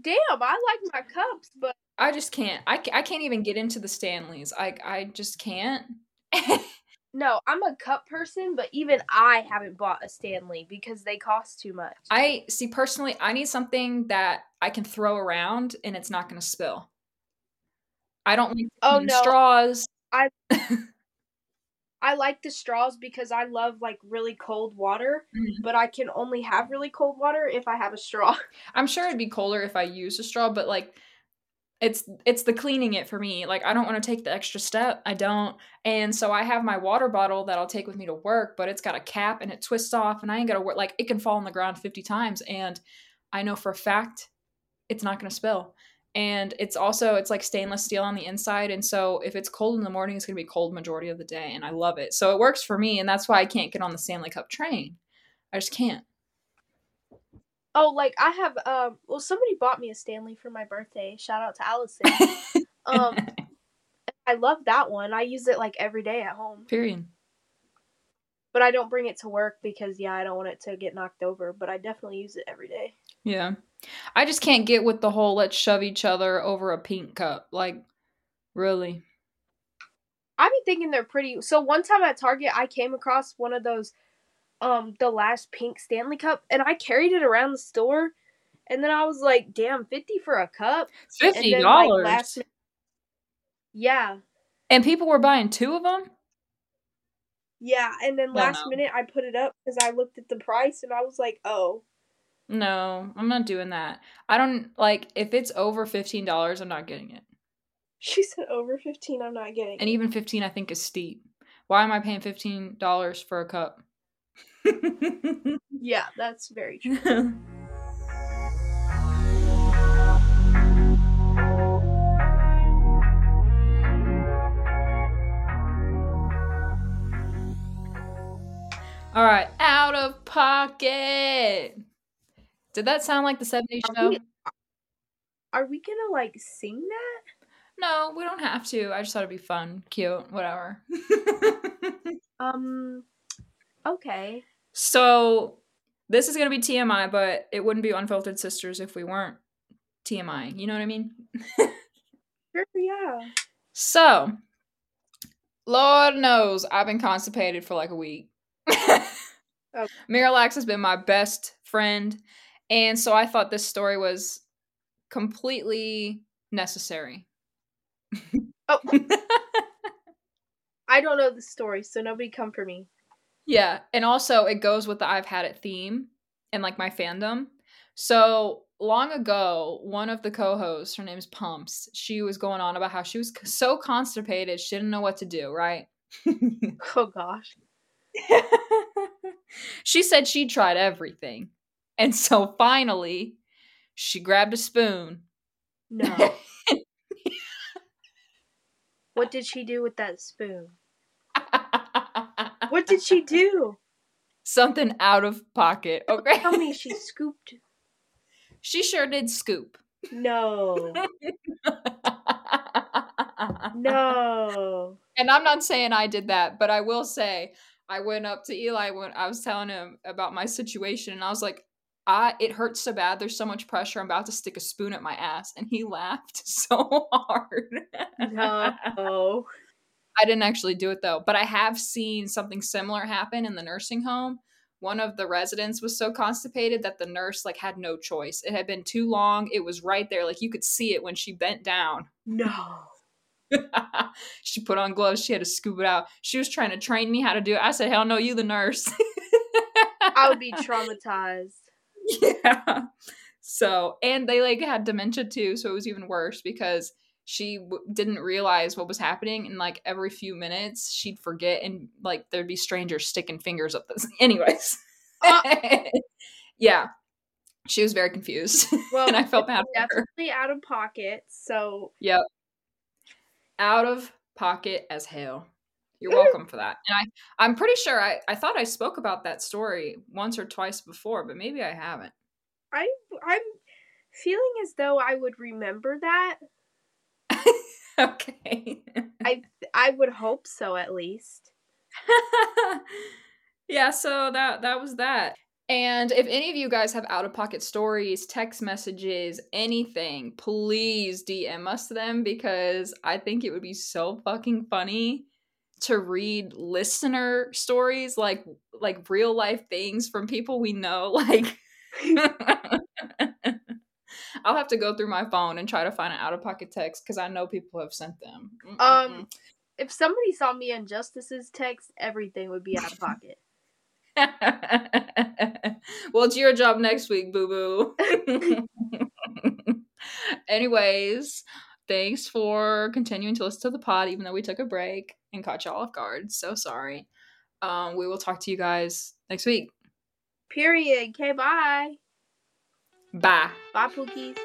[SPEAKER 1] Damn, I like my cups, but
[SPEAKER 2] I just can't. I, I can't even get into the Stanleys. I I just can't.
[SPEAKER 1] no, I'm a cup person, but even I haven't bought a Stanley because they cost too much.
[SPEAKER 2] I see personally. I need something that I can throw around and it's not going to spill. I don't like
[SPEAKER 1] Oh, no.
[SPEAKER 2] straws.
[SPEAKER 1] I like the straws because I love like really cold water,
[SPEAKER 2] Mhm.
[SPEAKER 1] but I can only have really cold water if I have a straw.
[SPEAKER 2] I'm sure it'd be colder if I used a straw, but like it's it's the cleaning it for me. Like I don't want to take the extra step. I don't. And so I have my water bottle that I'll take with me to work, but it's got a cap and it twists off and I ain't got to work like it can fall on the ground 50 times and I know for a fact it's not going to spill. And it's also it's like stainless steel on the inside and so if it's cold in the morning it's going to be cold majority of the day and I love it. So it works for me and that's why I can't get on the Stanley Cup train. I just can't.
[SPEAKER 1] Oh, like I have um well somebody bought me a Stanley for my birthday. Shout out to Allison. um I love that one. I use it like every day at home.
[SPEAKER 2] Period.
[SPEAKER 1] But I don't bring it to work because yeah, I don't want it to get knocked over, but I definitely use it every day.
[SPEAKER 2] Yeah. I just can't get with the whole let's shove each other over a pink cup. Like, really?
[SPEAKER 1] I be thinking they're pretty. So one time at Target, I came across one of those, um, the last pink Stanley Cup, and I carried it around the store, and then I was like, "Damn, fifty for a cup."
[SPEAKER 2] Fifty
[SPEAKER 1] then, like,
[SPEAKER 2] dollars.
[SPEAKER 1] last Yeah,
[SPEAKER 2] and people were buying two of them.
[SPEAKER 1] yeah, and then last minute I put it up because I looked at the price and I was like, "Oh,
[SPEAKER 2] No, I'm not doing that. I don't like if it's over fifteen dollars. I'm not getting it.
[SPEAKER 1] she said over fifteen. I'm not getting." It.
[SPEAKER 2] And
[SPEAKER 1] it.
[SPEAKER 2] even fifteen, I think is steep. Why am I paying fifteen dollars for a cup?
[SPEAKER 1] Yeah, that's very true.
[SPEAKER 2] All right, out of pocket. Did that sound like the 70s
[SPEAKER 1] Are
[SPEAKER 2] show?
[SPEAKER 1] we- Are we gonna like sing that?
[SPEAKER 2] No, we don't have to. I just thought it'd be fun, cute, whatever.
[SPEAKER 1] Um. Okay.
[SPEAKER 2] so, this is to be TMI, but it wouldn't be Unfiltered Sisters if we weren't TMI. You know what I mean?
[SPEAKER 1] Sure. Yeah.
[SPEAKER 2] So, Lord knows I've been constipated for like a week. Miralax has been my best friend. And so I thought this story was completely necessary.
[SPEAKER 1] Oh. I don't know the story, so nobody come for me.
[SPEAKER 2] Yeah, and also it goes with the I've had it theme and like my fandom. So long ago, one of the co-hosts, her name's Pumps, she was going on about how she was so constipated she didn't know what to do, right?
[SPEAKER 1] Oh gosh.
[SPEAKER 2] she said she tried everything. And so finally, she grabbed a spoon.
[SPEAKER 1] No. what did she do with that spoon? What did she do?
[SPEAKER 2] Something out of pocket. Okay.
[SPEAKER 1] Tell me she scooped.
[SPEAKER 2] she sure did scoop.
[SPEAKER 1] No. No.
[SPEAKER 2] And I'm not saying I did that, but I will say I went up to Eli when I was telling him about my situation, and I was like, "I it hurts so bad. There's so much pressure. I'm about to stick a spoon at my ass." And he laughed so hard.
[SPEAKER 1] No.
[SPEAKER 2] I didn't actually do it though, but I have seen something similar happen in the nursing home. One of the residents was so constipated that the nurse like had no choice. It had been too long. It was right there. Like you could see it when she bent down.
[SPEAKER 1] No.
[SPEAKER 2] she put on gloves. She had to scoop it out. She was trying to train me how to do it. I said, "Hell no, you the nurse."
[SPEAKER 1] I would be traumatized.
[SPEAKER 2] yeah. So, and they like had dementia too, so it was even worse because she w- didn't realize what was happening, and like every few minutes she'd forget, and like there'd be strangers sticking fingers up this. Anyways,
[SPEAKER 1] Uh.
[SPEAKER 2] yeah, she was very confused,
[SPEAKER 1] Well,
[SPEAKER 2] and I felt bad for her.
[SPEAKER 1] definitely out of pocket. So
[SPEAKER 2] Yep. Out of pocket as hell. You're welcome for that. And I, I'm pretty sure I, I thought I spoke about that story once or twice before, but maybe I haven't.
[SPEAKER 1] I I'm feeling as though I would remember that.
[SPEAKER 2] okay.
[SPEAKER 1] I I would hope so at least.
[SPEAKER 2] yeah, so that that was that. And if any of you guys have out of pocket stories, text messages, anything, please DM us them because I think it would be so fucking funny to read listener stories like like real life things from people we know like I'll have to go through my phone and try to find an out of pocket text because I know people have sent them. Mm-mm-mm.
[SPEAKER 1] Um if somebody saw me in Justice's text, everything would be out of pocket.
[SPEAKER 2] well, it's your job next week, boo boo. Anyways, thanks for continuing to listen to the pod, even though we took a break and caught y'all off guard. So sorry. Um, we will talk to you guys next week.
[SPEAKER 1] Period. Okay, bye.
[SPEAKER 2] Bye.
[SPEAKER 1] Bye, Pookies.